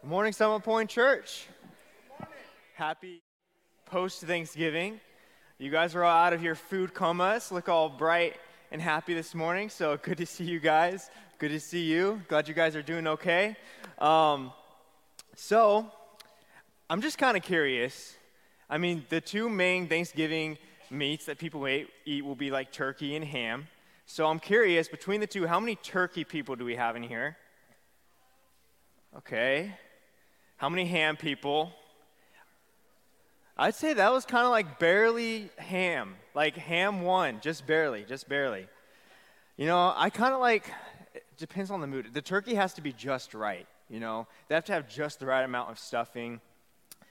Good morning, Summit Point Church. Happy post Thanksgiving. You guys are all out of your food comas, look all bright and happy this morning. So good to see you guys. Good to see you. Glad you guys are doing okay. Um, so, I'm just kind of curious. I mean, the two main Thanksgiving meats that people eat, eat will be like turkey and ham. So I'm curious, between the two, how many turkey people do we have in here? Okay. How many ham people? I'd say that was kind of like barely ham. Like ham one, just barely, just barely. You know, I kind of like, it depends on the mood. The turkey has to be just right, you know? They have to have just the right amount of stuffing.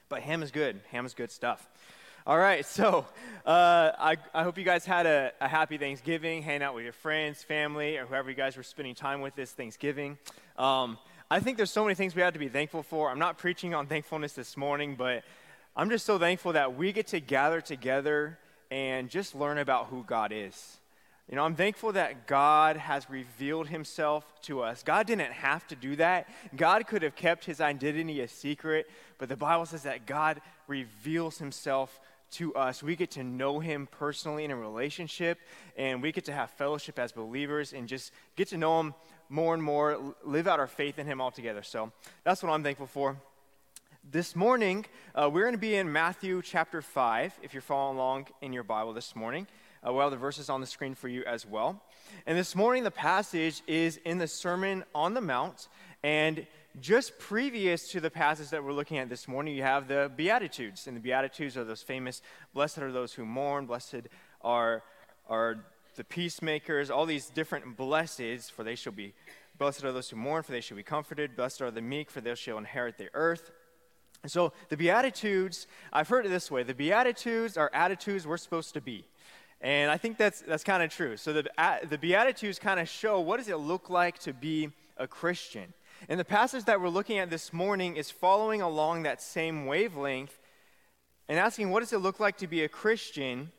But ham is good. Ham is good stuff. All right, so uh, I, I hope you guys had a, a happy Thanksgiving, hanging out with your friends, family, or whoever you guys were spending time with this Thanksgiving. Um, I think there's so many things we have to be thankful for. I'm not preaching on thankfulness this morning, but I'm just so thankful that we get to gather together and just learn about who God is. You know, I'm thankful that God has revealed himself to us. God didn't have to do that. God could have kept his identity a secret, but the Bible says that God reveals himself to us. We get to know him personally in a relationship, and we get to have fellowship as believers and just get to know him more and more, live out our faith in Him altogether. So that's what I'm thankful for. This morning, uh, we're going to be in Matthew chapter 5, if you're following along in your Bible this morning. Uh, we'll the verses on the screen for you as well. And this morning, the passage is in the Sermon on the Mount. And just previous to the passage that we're looking at this morning, you have the Beatitudes. And the Beatitudes are those famous Blessed are those who mourn, blessed are, are the peacemakers, all these different blesseds, for they shall be blessed are those who mourn, for they shall be comforted. Blessed are the meek, for they shall inherit the earth. And so the Beatitudes, I've heard it this way the Beatitudes are attitudes we're supposed to be. And I think that's, that's kind of true. So the, the Beatitudes kind of show what does it look like to be a Christian. And the passage that we're looking at this morning is following along that same wavelength and asking what does it look like to be a Christian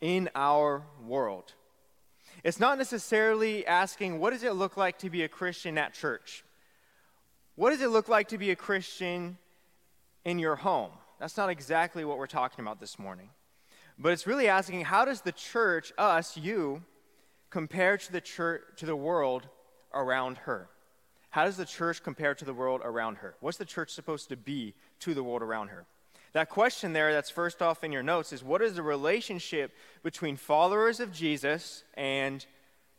in our world. It's not necessarily asking, what does it look like to be a Christian at church? What does it look like to be a Christian in your home? That's not exactly what we're talking about this morning. But it's really asking, how does the church, us, you, compare to the church, to the world around her? How does the church compare to the world around her? What's the church supposed to be to the world around her? That question there, that's first off in your notes, is what is the relationship between followers of Jesus and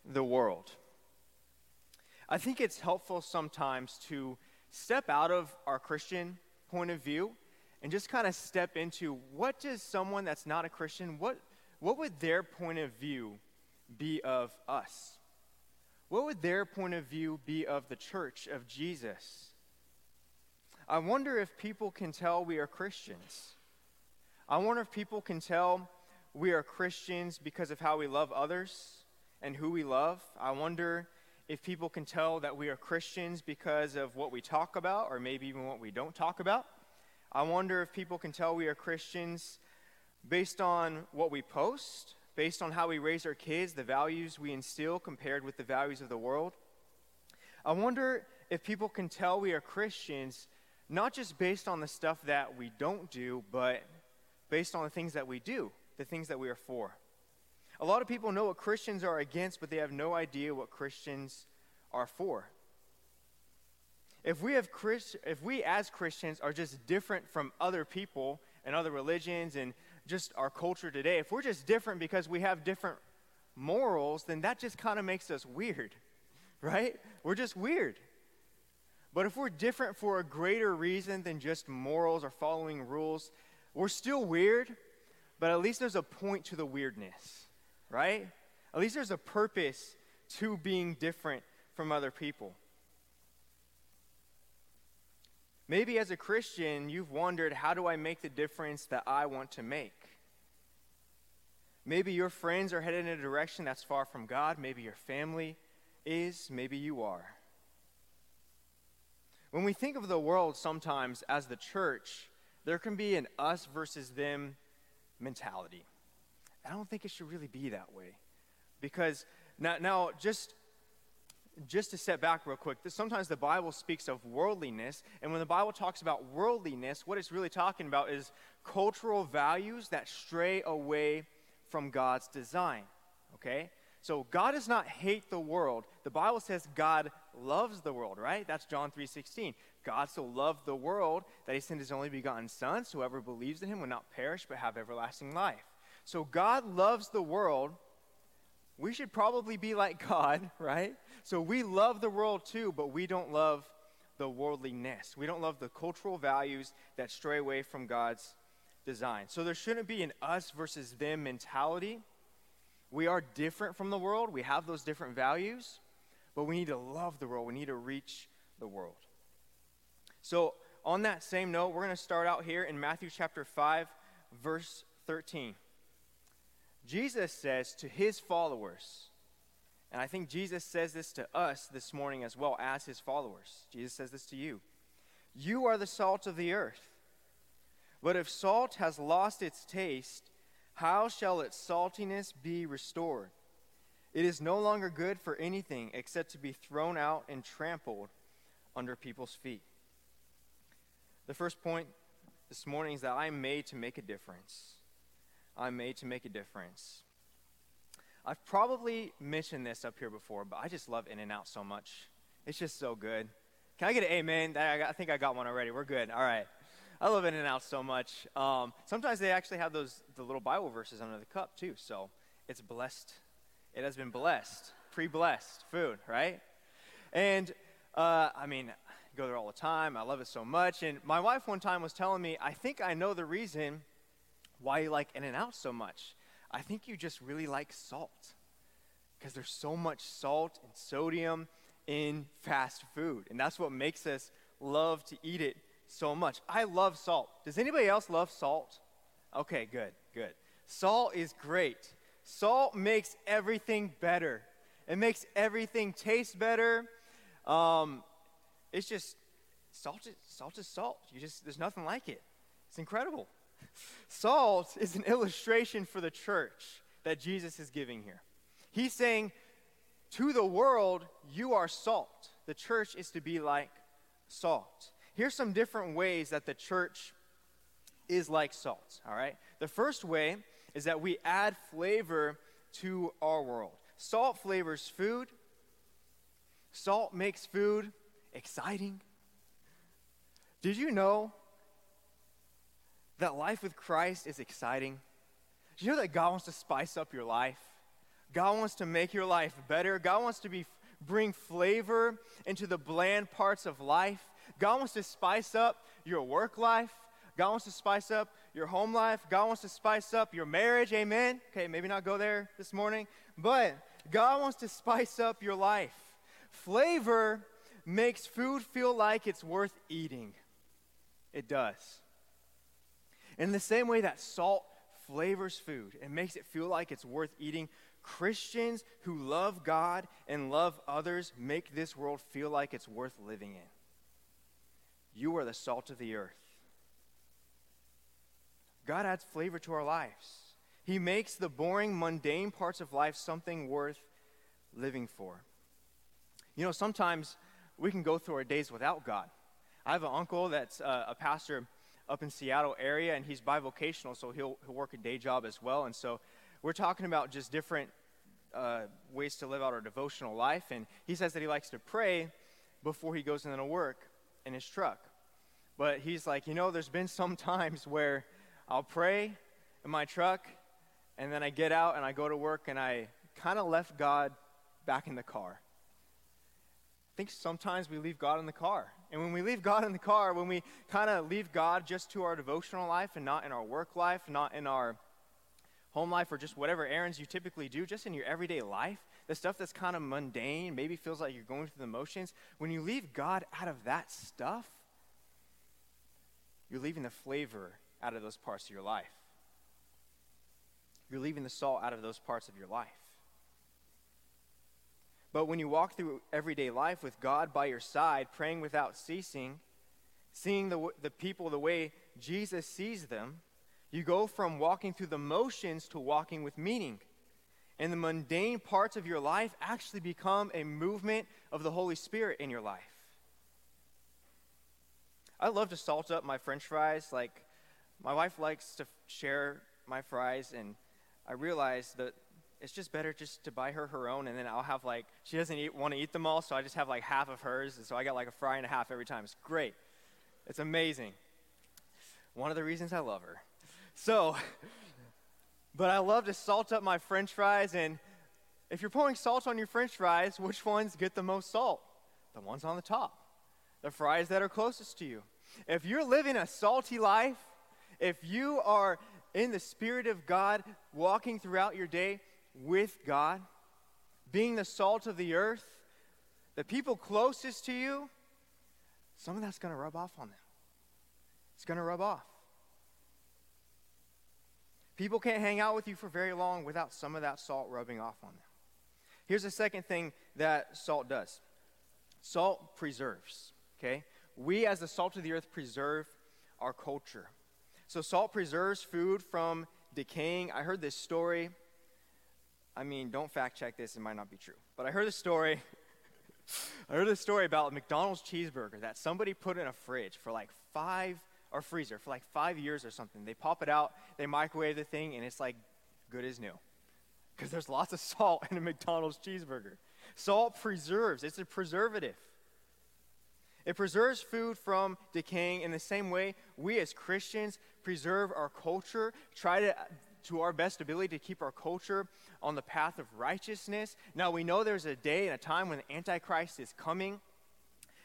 the world? I think it's helpful sometimes to step out of our Christian point of view and just kind of step into what does someone that's not a Christian, what, what would their point of view be of us? What would their point of view be of the church, of Jesus? I wonder if people can tell we are Christians. I wonder if people can tell we are Christians because of how we love others and who we love. I wonder if people can tell that we are Christians because of what we talk about or maybe even what we don't talk about. I wonder if people can tell we are Christians based on what we post, based on how we raise our kids, the values we instill compared with the values of the world. I wonder if people can tell we are Christians not just based on the stuff that we don't do, but based on the things that we do, the things that we are for. A lot of people know what Christians are against, but they have no idea what Christians are for. If we, have if we as Christians are just different from other people and other religions and just our culture today, if we're just different because we have different morals, then that just kind of makes us weird, right? We're just weird. But if we're different for a greater reason than just morals or following rules, we're still weird, but at least there's a point to the weirdness, right? At least there's a purpose to being different from other people. Maybe as a Christian, you've wondered how do I make the difference that I want to make? Maybe your friends are headed in a direction that's far from God. Maybe your family is. Maybe you are. When we think of the world sometimes as the church, there can be an us versus them mentality. I don't think it should really be that way. Because now, now just, just to step back real quick, sometimes the Bible speaks of worldliness, and when the Bible talks about worldliness, what it's really talking about is cultural values that stray away from God's design. Okay? So God does not hate the world. The Bible says God loves the world, right? That's John 3:16. God so loved the world that he sent his only begotten son, so whoever believes in him will not perish but have everlasting life. So God loves the world. We should probably be like God, right? So we love the world too, but we don't love the worldliness. We don't love the cultural values that stray away from God's design. So there shouldn't be an us versus them mentality. We are different from the world. We have those different values, but we need to love the world. We need to reach the world. So, on that same note, we're going to start out here in Matthew chapter 5, verse 13. Jesus says to his followers, and I think Jesus says this to us this morning as well as his followers. Jesus says this to you You are the salt of the earth. But if salt has lost its taste, how shall its saltiness be restored? It is no longer good for anything except to be thrown out and trampled under people's feet. The first point this morning is that I'm made to make a difference. I'm made to make a difference. I've probably mentioned this up here before, but I just love In N Out so much. It's just so good. Can I get an amen? I think I got one already. We're good. All right. I love In and Out so much. Um, sometimes they actually have those the little Bible verses under the cup too. So it's blessed. It has been blessed, pre-blessed food, right? And uh, I mean, I go there all the time. I love it so much. And my wife one time was telling me, I think I know the reason why you like In and Out so much. I think you just really like salt because there's so much salt and sodium in fast food, and that's what makes us love to eat it so much. I love salt. Does anybody else love salt? Okay, good, good. Salt is great. Salt makes everything better. It makes everything taste better. Um, it's just salt. Is, salt is salt. You just there's nothing like it. It's incredible. Salt is an illustration for the church that Jesus is giving here. He's saying, to the world, you are salt. The church is to be like salt here's some different ways that the church is like salt, all right? The first way is that we add flavor to our world. Salt flavors food, salt makes food exciting. Did you know that life with Christ is exciting? Did you know that God wants to spice up your life? God wants to make your life better. God wants to be bring flavor into the bland parts of life. God wants to spice up your work life. God wants to spice up your home life. God wants to spice up your marriage. Amen. Okay, maybe not go there this morning, but God wants to spice up your life. Flavor makes food feel like it's worth eating. It does. In the same way that salt flavors food and makes it feel like it's worth eating, Christians who love God and love others make this world feel like it's worth living in. You are the salt of the earth. God adds flavor to our lives. He makes the boring, mundane parts of life something worth living for. You know, sometimes we can go through our days without God. I have an uncle that's uh, a pastor up in Seattle area, and he's bivocational, so he'll, he'll work a day job as well. And so we're talking about just different uh, ways to live out our devotional life. And he says that he likes to pray before he goes into work in his truck. But he's like, you know, there's been some times where I'll pray in my truck, and then I get out and I go to work, and I kind of left God back in the car. I think sometimes we leave God in the car. And when we leave God in the car, when we kind of leave God just to our devotional life and not in our work life, not in our home life, or just whatever errands you typically do, just in your everyday life, the stuff that's kind of mundane, maybe feels like you're going through the motions, when you leave God out of that stuff, you're leaving the flavor out of those parts of your life. You're leaving the salt out of those parts of your life. But when you walk through everyday life with God by your side, praying without ceasing, seeing the, the people the way Jesus sees them, you go from walking through the motions to walking with meaning. and the mundane parts of your life actually become a movement of the Holy Spirit in your life. I love to salt up my french fries. Like, my wife likes to share my fries, and I realize that it's just better just to buy her her own, and then I'll have like, she doesn't want to eat them all, so I just have like half of hers, and so I got like a fry and a half every time. It's great. It's amazing. One of the reasons I love her. So, but I love to salt up my french fries, and if you're pouring salt on your french fries, which ones get the most salt? The ones on the top, the fries that are closest to you. If you're living a salty life, if you are in the Spirit of God, walking throughout your day with God, being the salt of the earth, the people closest to you, some of that's going to rub off on them. It's going to rub off. People can't hang out with you for very long without some of that salt rubbing off on them. Here's the second thing that salt does salt preserves, okay? We, as the salt of the earth, preserve our culture. So, salt preserves food from decaying. I heard this story. I mean, don't fact check this, it might not be true. But I heard this story. I heard this story about a McDonald's cheeseburger that somebody put in a fridge for like five or freezer for like five years or something. They pop it out, they microwave the thing, and it's like good as new. Because there's lots of salt in a McDonald's cheeseburger. Salt preserves, it's a preservative. It preserves food from decaying in the same way we as Christians preserve our culture, try to, to our best ability, to keep our culture on the path of righteousness. Now, we know there's a day and a time when the Antichrist is coming.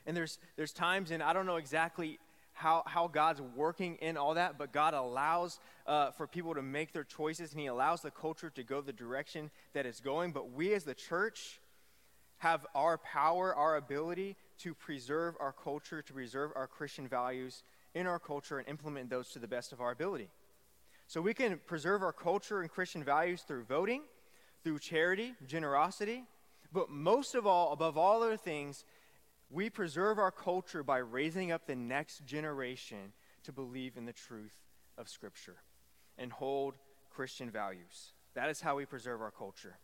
And there's, there's times, and I don't know exactly how, how God's working in all that, but God allows uh, for people to make their choices and He allows the culture to go the direction that it's going. But we as the church have our power, our ability to preserve our culture, to preserve our Christian values in our culture and implement those to the best of our ability. So we can preserve our culture and Christian values through voting, through charity, generosity, but most of all, above all other things, we preserve our culture by raising up the next generation to believe in the truth of Scripture and hold Christian values. That is how we preserve our culture.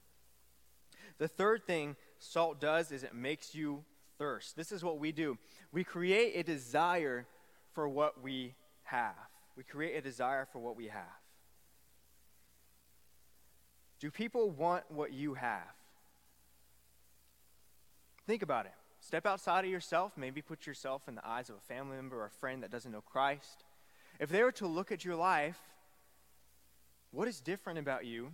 The third thing salt does is it makes you thirst. This is what we do. We create a desire for what we have. We create a desire for what we have. Do people want what you have? Think about it. Step outside of yourself, maybe put yourself in the eyes of a family member or a friend that doesn't know Christ. If they were to look at your life, what is different about you?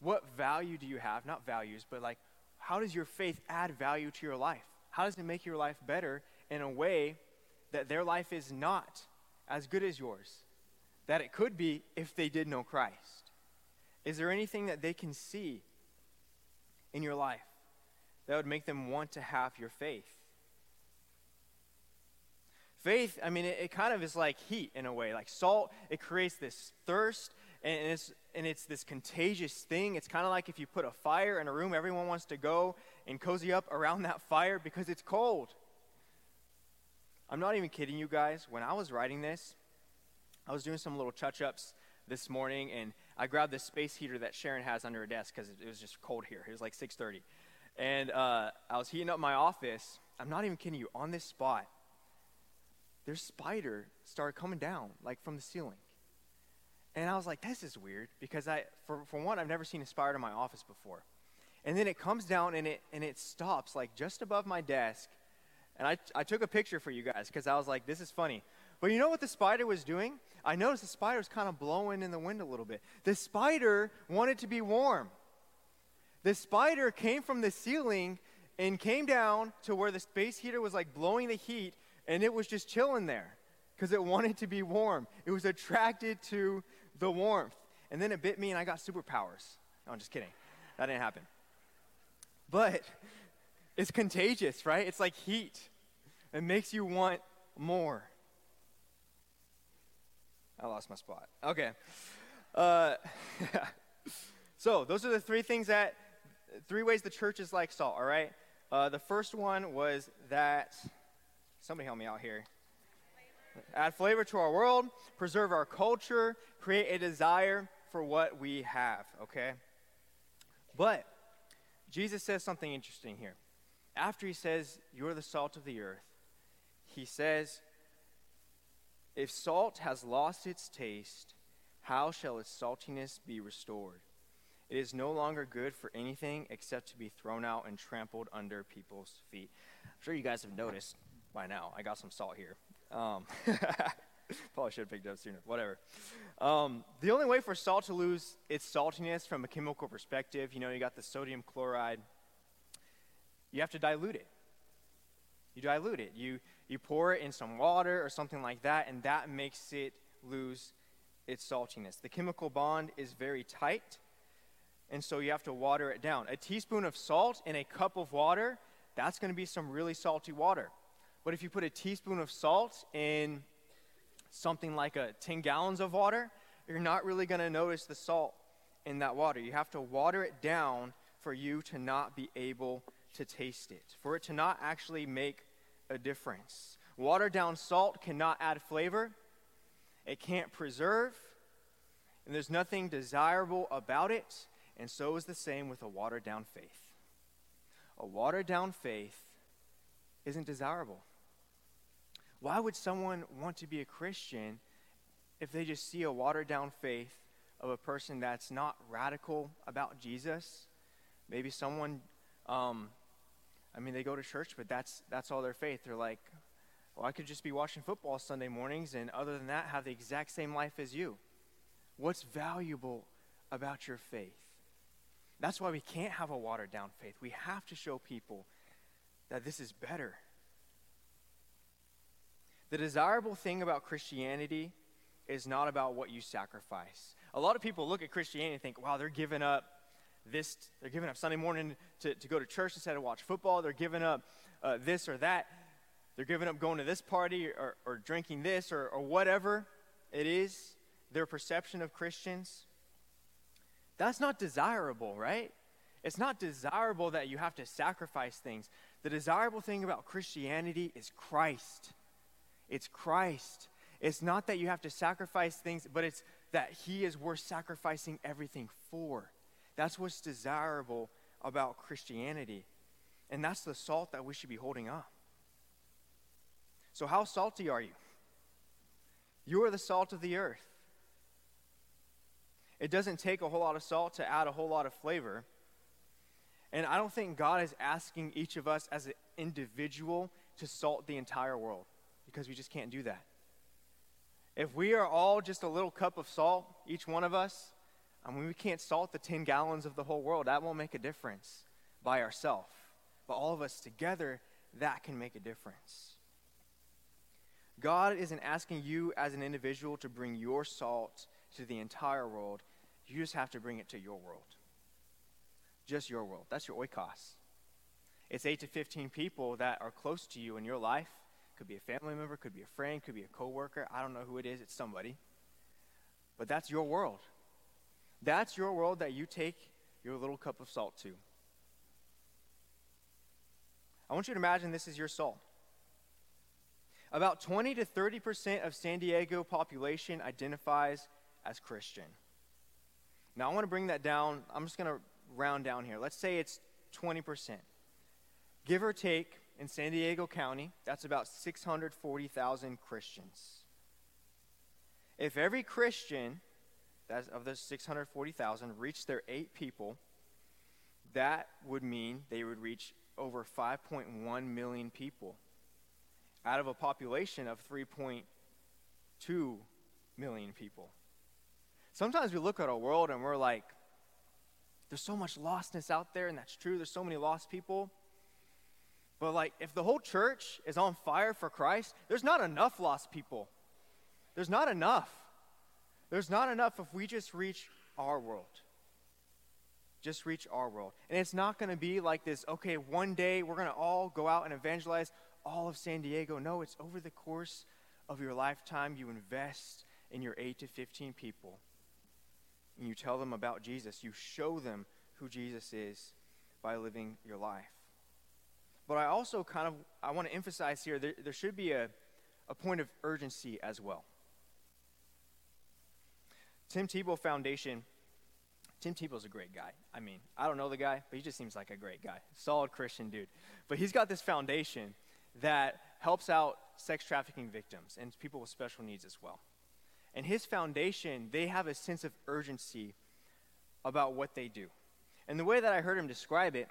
What value do you have? Not values, but like, how does your faith add value to your life? How does it make your life better in a way that their life is not as good as yours? That it could be if they did know Christ. Is there anything that they can see in your life that would make them want to have your faith. Faith, I mean, it, it, kind of is like heat in a way. Like salt, it creates this thirst, and it's, and it's this contagious thing. It's kind of like if you put a fire in a room, everyone wants to go and cozy up around that fire because it's cold. I'm not even kidding you guys. When I was writing this, I was doing some little touch ups this morning, and I grabbed this space heater that Sharon has under her desk because it was just cold here. It was like 6:30, and uh, I was heating up my office. I'm not even kidding you. On this spot, their spider started coming down, like from the ceiling. And I was like, this is weird because I, for, for one, I've never seen a spider in my office before. And then it comes down and it, and it stops like just above my desk. And I, I took a picture for you guys because I was like, this is funny. But you know what the spider was doing? I noticed the spider was kind of blowing in the wind a little bit. The spider wanted to be warm. The spider came from the ceiling and came down to where the space heater was like blowing the heat, and it was just chilling there because it wanted to be warm. It was attracted to the warmth. And then it bit me, and I got superpowers. No, I'm just kidding. That didn't happen. But it's contagious, right? It's like heat. It makes you want more. I lost my spot. Okay. Uh, so, those are the three things that three ways the church is like salt, all right? Uh, the first one was that, somebody help me out here. Add flavor to our world, preserve our culture, create a desire for what we have, okay? But Jesus says something interesting here. After he says, You're the salt of the earth, he says, If salt has lost its taste, how shall its saltiness be restored? It is no longer good for anything except to be thrown out and trampled under people's feet. I'm sure you guys have noticed by now. I got some salt here. Um, probably should have picked it up sooner. Whatever. Um, the only way for salt to lose its saltiness from a chemical perspective, you know, you got the sodium chloride, you have to dilute it. You dilute it. You, you pour it in some water or something like that, and that makes it lose its saltiness. The chemical bond is very tight, and so you have to water it down. A teaspoon of salt in a cup of water, that's going to be some really salty water. But if you put a teaspoon of salt in something like a 10 gallons of water, you're not really going to notice the salt in that water. You have to water it down for you to not be able to taste it, for it to not actually make a difference. Watered down salt cannot add flavor, it can't preserve, and there's nothing desirable about it, and so is the same with a watered down faith. A watered down faith isn't desirable. Why would someone want to be a Christian if they just see a watered down faith of a person that's not radical about Jesus? Maybe someone, um, I mean, they go to church, but that's, that's all their faith. They're like, well, I could just be watching football Sunday mornings, and other than that, have the exact same life as you. What's valuable about your faith? That's why we can't have a watered down faith. We have to show people that this is better. The desirable thing about Christianity is not about what you sacrifice. A lot of people look at Christianity and think, wow, they're giving up this, they're giving up Sunday morning to, to go to church instead of watch football. They're giving up uh, this or that. They're giving up going to this party or, or drinking this or, or whatever it is, their perception of Christians. That's not desirable, right? It's not desirable that you have to sacrifice things. The desirable thing about Christianity is Christ. It's Christ. It's not that you have to sacrifice things, but it's that He is worth sacrificing everything for. That's what's desirable about Christianity. And that's the salt that we should be holding up. So, how salty are you? You are the salt of the earth. It doesn't take a whole lot of salt to add a whole lot of flavor. And I don't think God is asking each of us as an individual to salt the entire world because we just can't do that. If we are all just a little cup of salt, each one of us, I mean, we can't salt the 10 gallons of the whole world. That won't make a difference by ourselves. But all of us together, that can make a difference. God isn't asking you as an individual to bring your salt to the entire world. You just have to bring it to your world. Just your world. That's your oikos. It's 8 to 15 people that are close to you in your life. Could be a family member, could be a friend, could be a coworker. I don't know who it is, it's somebody. But that's your world. That's your world that you take your little cup of salt to. I want you to imagine this is your salt. About 20 to 30% of San Diego population identifies as Christian. Now I want to bring that down. I'm just going to round down here. Let's say it's 20%. Give or take in San Diego County, that's about 640,000 Christians. If every Christian that's of the 640,000 reached their eight people, that would mean they would reach over 5.1 million people out of a population of 3.2 million people. Sometimes we look at our world and we're like, there's so much lostness out there, and that's true. There's so many lost people. But, like, if the whole church is on fire for Christ, there's not enough lost people. There's not enough. There's not enough if we just reach our world. Just reach our world. And it's not going to be like this, okay, one day we're going to all go out and evangelize all of San Diego. No, it's over the course of your lifetime, you invest in your 8 to 15 people. And you tell them about Jesus. You show them who Jesus is by living your life. But I also kind of I want to emphasize here there, there should be a, a point of urgency as well. Tim Tebow Foundation Tim Tebow's a great guy. I mean, I don't know the guy, but he just seems like a great guy. Solid Christian dude. But he's got this foundation that helps out sex trafficking victims and people with special needs as well. And his foundation, they have a sense of urgency about what they do. And the way that I heard him describe it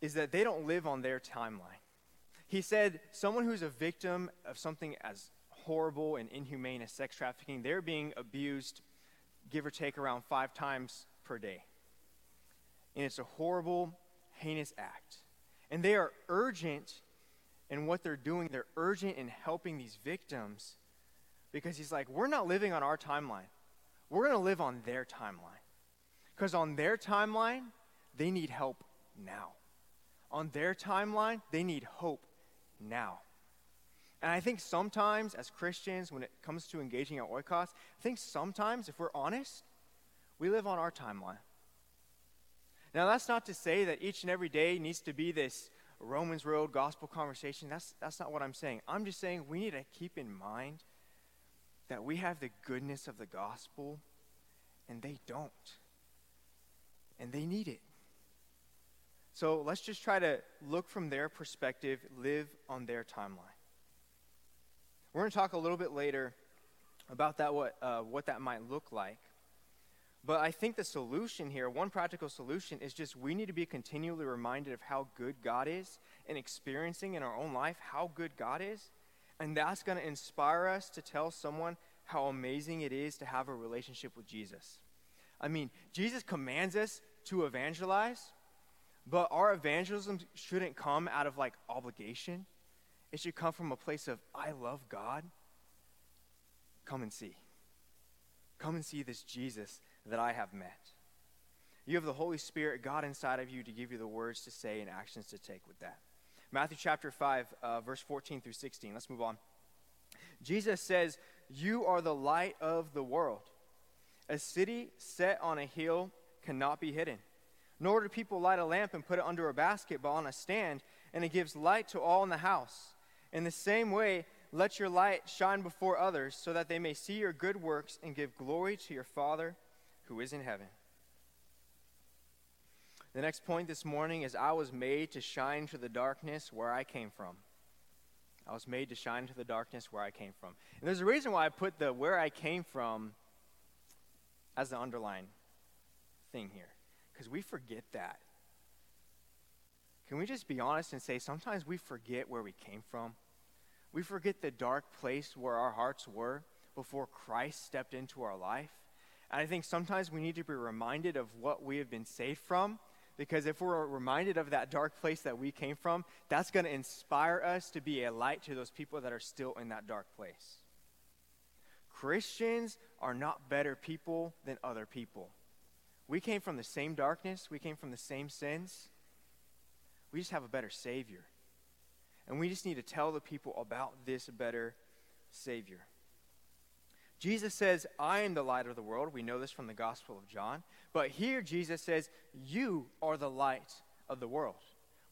is that they don't live on their timeline. He said someone who's a victim of something as horrible and inhumane as sex trafficking, they're being abused give or take around five times per day. And it's a horrible, heinous act. And they are urgent in what they're doing. They're urgent in helping these victims because he's like, we're not living on our timeline. We're going to live on their timeline. Because on their timeline, they need help now. On their timeline, they need hope now. And I think sometimes, as Christians, when it comes to engaging at Oikos, I think sometimes, if we're honest, we live on our timeline. Now, that's not to say that each and every day needs to be this Romans Road gospel conversation. That's, that's not what I'm saying. I'm just saying we need to keep in mind that we have the goodness of the gospel, and they don't. And they need it. So let's just try to look from their perspective, live on their timeline. We're going to talk a little bit later about that, what, uh, what that might look like. But I think the solution here, one practical solution, is just we need to be continually reminded of how good God is and experiencing in our own life how good God is. And that's going to inspire us to tell someone how amazing it is to have a relationship with Jesus. I mean, Jesus commands us to evangelize, but our evangelism shouldn't come out of like obligation. It should come from a place of, I love God. Come and see. Come and see this Jesus that I have met. You have the Holy Spirit, God inside of you, to give you the words to say and actions to take with that. Matthew chapter 5, uh, verse 14 through 16. Let's move on. Jesus says, You are the light of the world. A city set on a hill cannot be hidden. Nor do people light a lamp and put it under a basket, but on a stand, and it gives light to all in the house. In the same way, let your light shine before others, so that they may see your good works and give glory to your Father who is in heaven. The next point this morning is I was made to shine to the darkness where I came from. I was made to shine to the darkness where I came from. And there's a reason why I put the where I came from as the underline thing here, because we forget that. Can we just be honest and say sometimes we forget where we came from? We forget the dark place where our hearts were before Christ stepped into our life. And I think sometimes we need to be reminded of what we have been saved from because if we're reminded of that dark place that we came from, that's going to inspire us to be a light to those people that are still in that dark place. Christians are not better people than other people. We came from the same darkness, we came from the same sins. We just have a better Savior. And we just need to tell the people about this better Savior. Jesus says, I am the light of the world. We know this from the Gospel of John. But here Jesus says, You are the light of the world.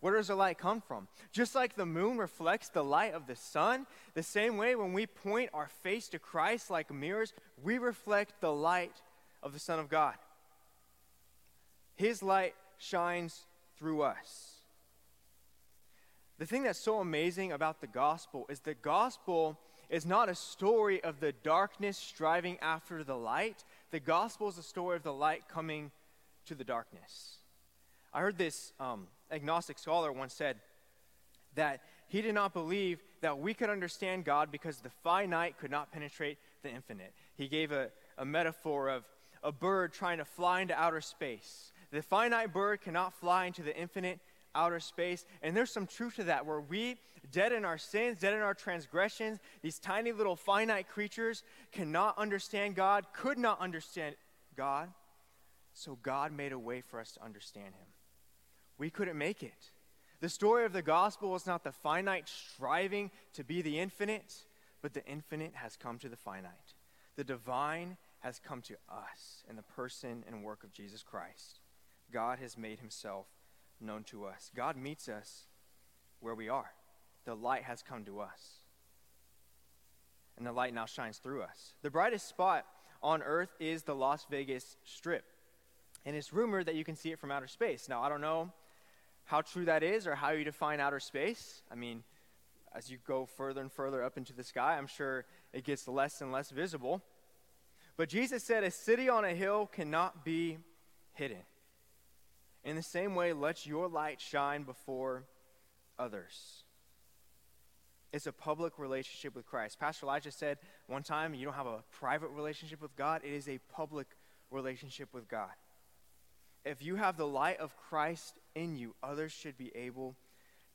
Where does the light come from? Just like the moon reflects the light of the sun, the same way when we point our face to Christ like mirrors, we reflect the light of the Son of God. His light shines through us. The thing that's so amazing about the gospel is the gospel is not a story of the darkness striving after the light. The gospel is a story of the light coming to the darkness. I heard this um, agnostic scholar once said that he did not believe that we could understand God because the finite could not penetrate the infinite. He gave a, a metaphor of a bird trying to fly into outer space. The finite bird cannot fly into the infinite outer space. And there's some truth to that where we, dead in our sins, dead in our transgressions, these tiny little finite creatures cannot understand God, could not understand God. So God made a way for us to understand Him. We couldn't make it. The story of the gospel is not the finite striving to be the infinite, but the infinite has come to the finite. The divine has come to us in the person and work of Jesus Christ. God has made himself known to us. God meets us where we are. The light has come to us. And the light now shines through us. The brightest spot on Earth is the Las Vegas Strip. And it's rumored that you can see it from outer space. Now, I don't know how true that is or how you define outer space. I mean, as you go further and further up into the sky, I'm sure it gets less and less visible. But Jesus said, A city on a hill cannot be hidden. In the same way, let your light shine before others. It's a public relationship with Christ. Pastor Elijah said one time, you don't have a private relationship with God, it is a public relationship with God. If you have the light of Christ in you, others should be able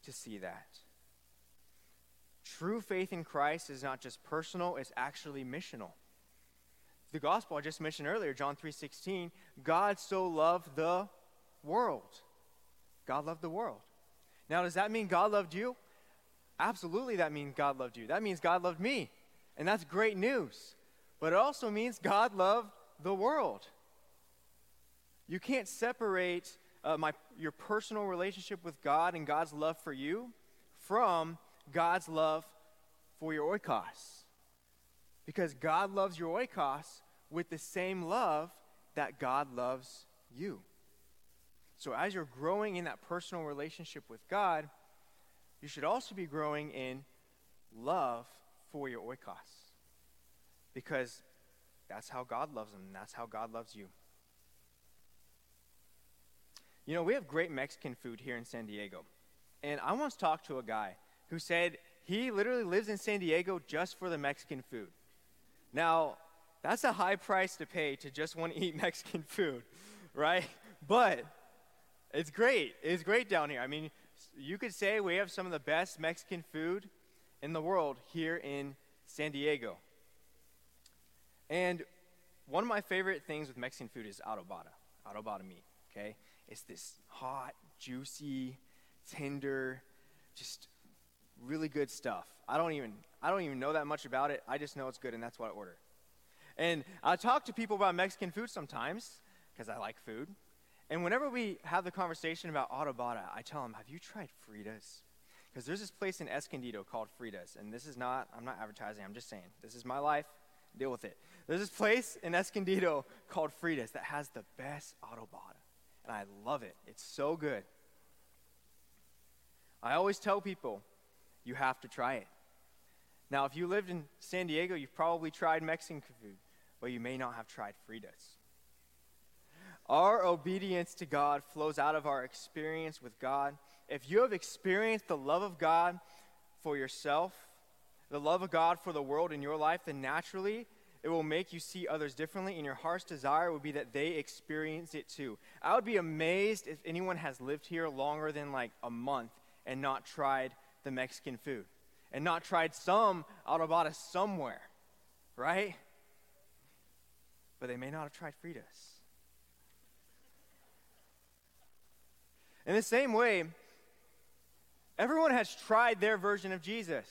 to see that. True faith in Christ is not just personal, it's actually missional. The gospel I just mentioned earlier, John 3:16, God so loved the world. God loved the world. Now, does that mean God loved you? Absolutely, that means God loved you. That means God loved me. And that's great news. But it also means God loved the world. You can't separate uh, my, your personal relationship with God and God's love for you from God's love for your oikos. Because God loves your oikos with the same love that God loves you. So as you're growing in that personal relationship with God, you should also be growing in love for your oikos. Because that's how God loves them, and that's how God loves you. You know, we have great Mexican food here in San Diego. And I once talked to a guy who said he literally lives in San Diego just for the Mexican food. Now, that's a high price to pay to just want to eat Mexican food, right? But it's great. It's great down here. I mean, you could say we have some of the best Mexican food in the world here in San Diego. And one of my favorite things with Mexican food is adobada, adobada meat, okay? It's this hot, juicy, tender, just really good stuff. I don't even I don't even know that much about it. I just know it's good and that's what I order. And I talk to people about Mexican food sometimes because I like food. And whenever we have the conversation about adobada, I tell them, "Have you tried Frida's?" Because there's this place in Escondido called Frida's, and this is not I'm not advertising. I'm just saying this is my life. Deal with it. There's this place in Escondido called Frida's that has the best adobada and I love it. It's so good. I always tell people, you have to try it. Now, if you lived in San Diego, you've probably tried Mexican food, but you may not have tried Frida's. Our obedience to God flows out of our experience with God. If you have experienced the love of God for yourself, the love of God for the world in your life, then naturally it will make you see others differently, and your heart's desire would be that they experience it too. I would be amazed if anyone has lived here longer than like a month and not tried the Mexican food and not tried some adobada somewhere, right? But they may not have tried Frida's. In the same way, everyone has tried their version of Jesus.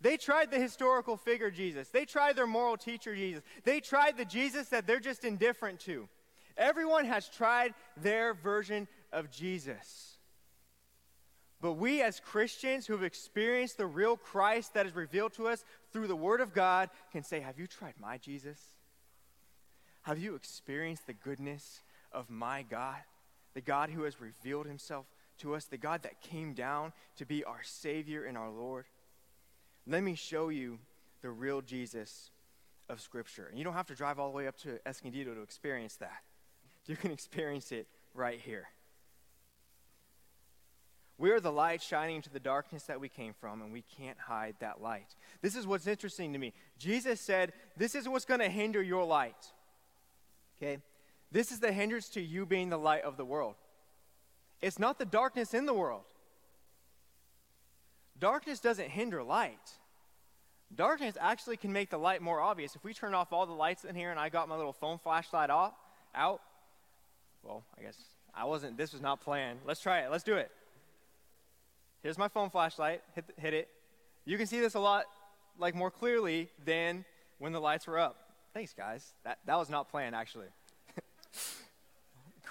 They tried the historical figure Jesus. They tried their moral teacher Jesus. They tried the Jesus that they're just indifferent to. Everyone has tried their version of Jesus. But we, as Christians who have experienced the real Christ that is revealed to us through the Word of God, can say, Have you tried my Jesus? Have you experienced the goodness of my God? The God who has revealed himself to us, the God that came down to be our Savior and our Lord? Let me show you the real Jesus of Scripture. And you don't have to drive all the way up to Escondido to experience that. You can experience it right here. We are the light shining into the darkness that we came from, and we can't hide that light. This is what's interesting to me. Jesus said, This is what's going to hinder your light. Okay? This is the hindrance to you being the light of the world. It's not the darkness in the world, Darkness doesn't hinder light. Darkness actually can make the light more obvious. If we turn off all the lights in here and I got my little phone flashlight off, out, well, I guess I wasn't, this was not planned. Let's try it. Let's do it. Here's my phone flashlight. Hit, hit it. You can see this a lot, like more clearly than when the lights were up. Thanks, guys. That, that was not planned, actually.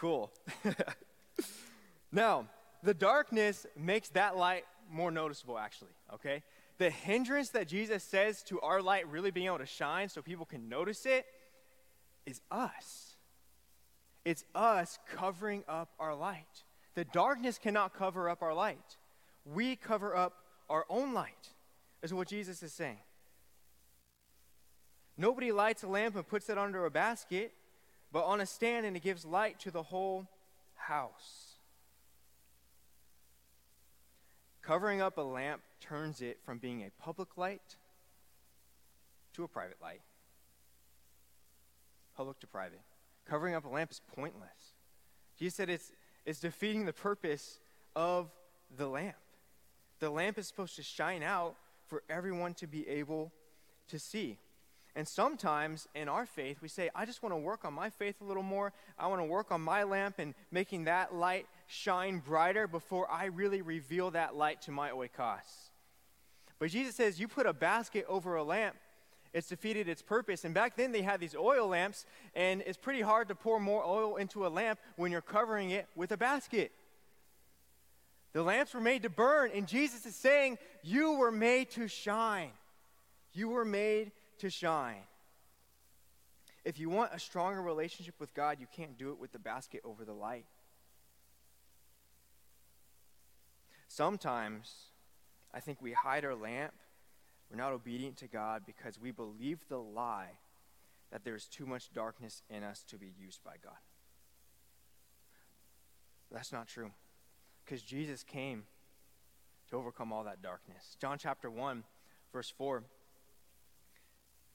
Cool. now, the darkness makes that light more noticeable, actually, okay? The hindrance that Jesus says to our light really being able to shine so people can notice it is us. It's us covering up our light. The darkness cannot cover up our light. We cover up our own light, is what Jesus is saying. Nobody lights a lamp and puts it under a basket, but on a stand, and it gives light to the whole house. Covering up a lamp turns it from being a public light to a private light. Public to private. Covering up a lamp is pointless. Jesus said it's, it's defeating the purpose of the lamp. The lamp is supposed to shine out for everyone to be able to see. And sometimes in our faith, we say, I just want to work on my faith a little more. I want to work on my lamp and making that light shine brighter before I really reveal that light to my oikos. But Jesus says, You put a basket over a lamp, it's defeated its purpose. And back then they had these oil lamps, and it's pretty hard to pour more oil into a lamp when you're covering it with a basket. The lamps were made to burn, and Jesus is saying, You were made to shine. You were made to shine. If you want a stronger relationship with God, you can't do it with the basket over the light. Sometimes I think we hide our lamp, we're not obedient to God because we believe the lie that there's too much darkness in us to be used by God. That's not true because Jesus came to overcome all that darkness. John chapter 1, verse 4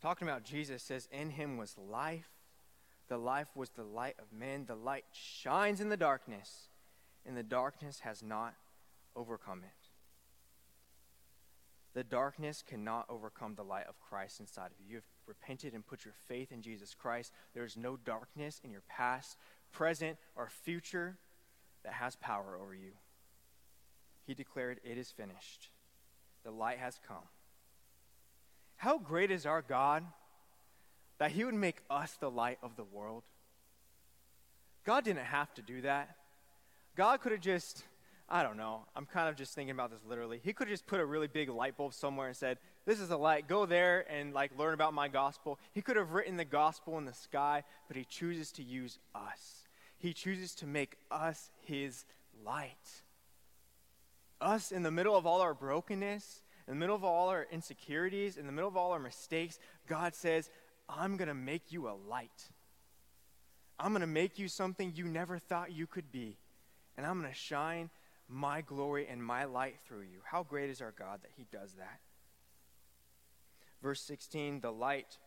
talking about Jesus, says, In him was life. The life was the light of men. The light shines in the darkness, and the darkness has not overcome it. The darkness cannot overcome the light of Christ inside of you. You have repented and put your faith in Jesus Christ. There is no darkness in your past, present, or future that has power over you. He declared, It is finished. The light has come. How great is our God that He would make us the light of the world? God didn't have to do that. God could have just, I don't know, I'm kind of just thinking about this literally. He could have just put a really big light bulb somewhere and said, This is a light, go there and like learn about my gospel. He could have written the gospel in the sky, but He chooses to use us. He chooses to make us His light. Us in the middle of all our brokenness, in the middle of all our insecurities, in the middle of all our mistakes, God says, I'm going to make you a light. I'm going to make you something you never thought you could be. And I'm going to shine my glory and my light through you. How great is our God that He does that? Verse 16, the light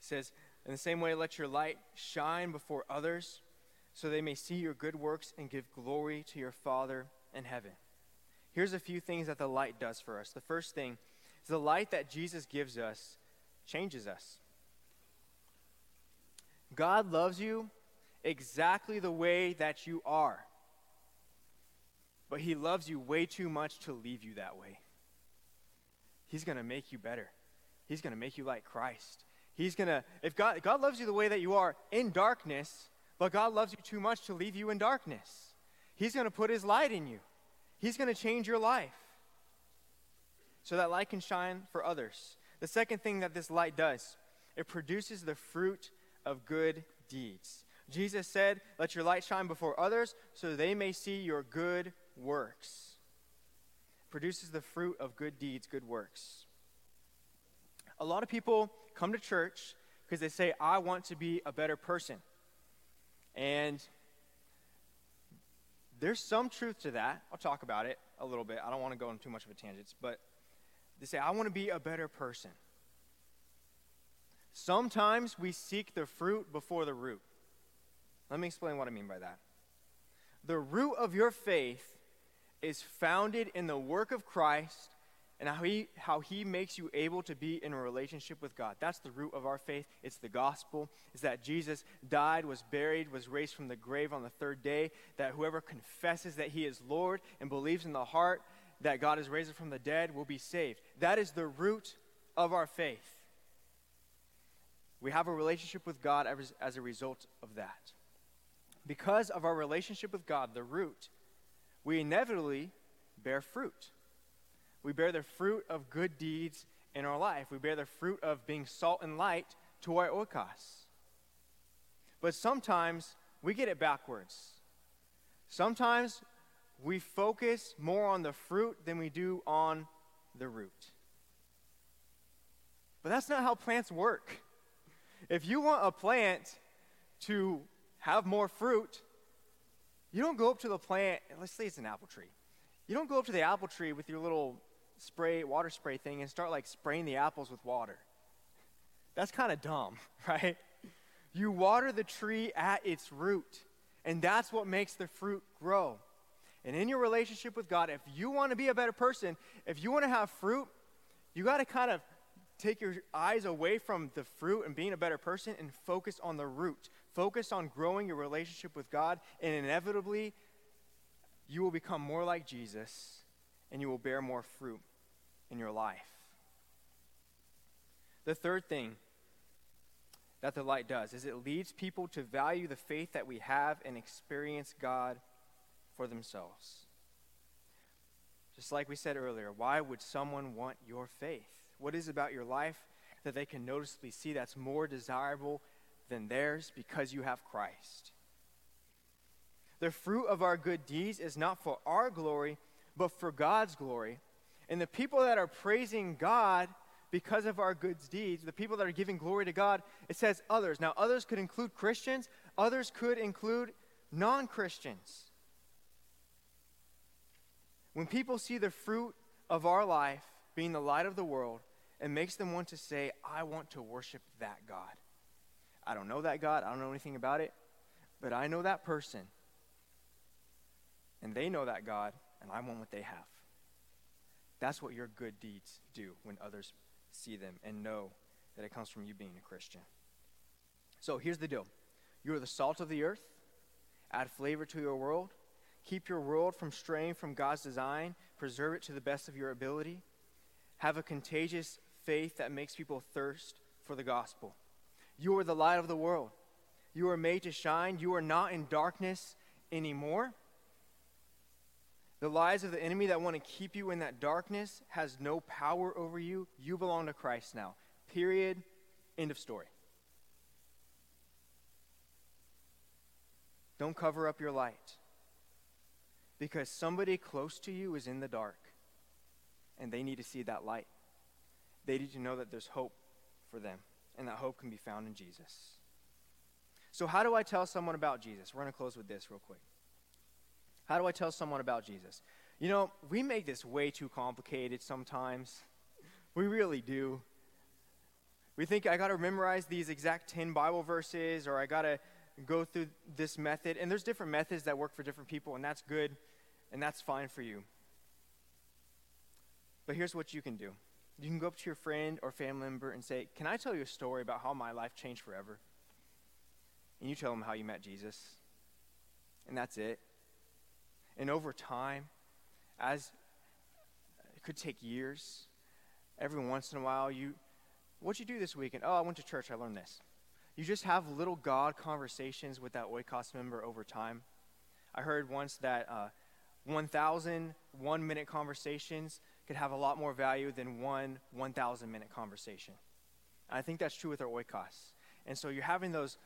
says, In the same way, let your light shine before others so they may see your good works and give glory to your Father in heaven. Here's a few things that the light does for us. The first thing is the light that Jesus gives us changes us. God loves you exactly the way that you are, but He loves you way too much to leave you that way. He's going to make you better. He's going to make you like Christ. He's going to, if God, God loves you the way that you are in darkness, but God loves you too much to leave you in darkness. He's going to put His light in you. He's going to change your life so that light can shine for others. The second thing that this light does, it produces the fruit of good deeds. Jesus said, Let your light shine before others so they may see your good works. It produces the fruit of good deeds, good works. A lot of people come to church because they say, I want to be a better person. And there's some truth to that. I'll talk about it a little bit. I don't want to go on too much of a tangent, but they say, I want to be a better person. Sometimes we seek the fruit before the root. Let me explain what I mean by that. The root of your faith is founded in the work of Christ and how he, how he makes you able to be in a relationship with God. That's the root of our faith. It's the gospel. Is that Jesus died, was buried, was raised from the grave on the third day. That whoever confesses that he is Lord and believes in the heart that God is raised from the dead will be saved. That is the root of our faith. We have a relationship with God as, as a result of that. Because of our relationship with God, the root, we inevitably bear fruit. We bear the fruit of good deeds in our life. We bear the fruit of being salt and light to our oikos. But sometimes we get it backwards. Sometimes we focus more on the fruit than we do on the root. But that's not how plants work. If you want a plant to have more fruit, you don't go up to the plant, let's say it's an apple tree. You don't go up to the apple tree with your little spray, water spray thing and start like spraying the apples with water. That's kind of dumb, right? You water the tree at its root, and that's what makes the fruit grow. And in your relationship with God, if you want to be a better person, if you want to have fruit, you got to kind of take your eyes away from the fruit and being a better person and focus on the root. Focus on growing your relationship with God, and inevitably, you will become more like Jesus and you will bear more fruit in your life. The third thing that the light does is it leads people to value the faith that we have and experience God for themselves. Just like we said earlier, why would someone want your faith? What is about your life that they can noticeably see that's more desirable than theirs because you have Christ? The fruit of our good deeds is not for our glory, but for God's glory. And the people that are praising God because of our good deeds, the people that are giving glory to God, it says others. Now, others could include Christians, others could include non Christians. When people see the fruit of our life being the light of the world, it makes them want to say, I want to worship that God. I don't know that God, I don't know anything about it, but I know that person. And they know that God, and I want what they have. That's what your good deeds do when others see them and know that it comes from you being a Christian. So here's the deal you are the salt of the earth, add flavor to your world, keep your world from straying from God's design, preserve it to the best of your ability, have a contagious faith that makes people thirst for the gospel. You are the light of the world. You are made to shine. You are not in darkness anymore. The lies of the enemy that want to keep you in that darkness has no power over you. You belong to Christ now. Period. End of story. Don't cover up your light because somebody close to you is in the dark and they need to see that light. They need to know that there's hope for them and that hope can be found in Jesus. So, how do I tell someone about Jesus? We're going to close with this real quick. How do I tell someone about Jesus? You know, we make this way too complicated sometimes. We really do. We think I got to memorize these exact 10 Bible verses or I got to go through this method. And there's different methods that work for different people, and that's good and that's fine for you. But here's what you can do you can go up to your friend or family member and say, Can I tell you a story about how my life changed forever? And you tell them how you met Jesus. And that's it. And over time, as it could take years, every once in a while, you, what'd you do this weekend? Oh, I went to church, I learned this. You just have little God conversations with that Oikos member over time. I heard once that uh, 1,000 one minute conversations could have a lot more value than one 1,000 minute conversation. And I think that's true with our Oikos. And so you're having those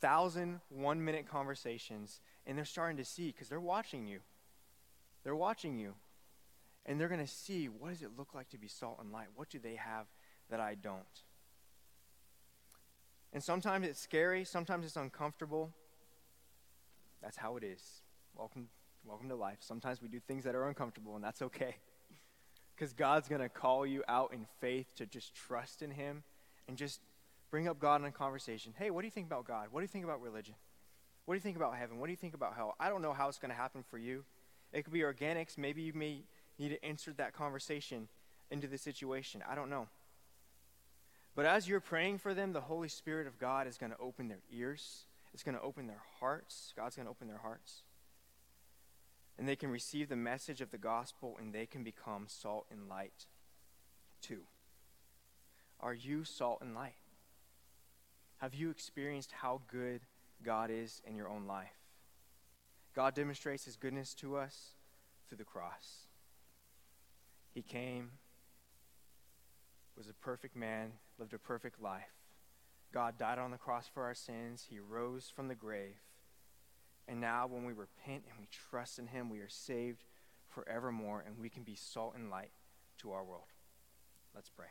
thousand one minute conversations and they're starting to see because they're watching you. They're watching you. And they're going to see what does it look like to be salt and light? What do they have that I don't? And sometimes it's scary, sometimes it's uncomfortable. That's how it is. Welcome, welcome to life. Sometimes we do things that are uncomfortable, and that's okay. Because God's going to call you out in faith to just trust in Him and just bring up God in a conversation. Hey, what do you think about God? What do you think about religion? What do you think about heaven? What do you think about hell? I don't know how it's going to happen for you. It could be organics. Maybe you may need to insert that conversation into the situation. I don't know. But as you're praying for them, the Holy Spirit of God is going to open their ears, it's going to open their hearts. God's going to open their hearts. And they can receive the message of the gospel and they can become salt and light too. Are you salt and light? Have you experienced how good God is in your own life. God demonstrates his goodness to us through the cross. He came, was a perfect man, lived a perfect life. God died on the cross for our sins. He rose from the grave. And now, when we repent and we trust in Him, we are saved forevermore and we can be salt and light to our world. Let's pray.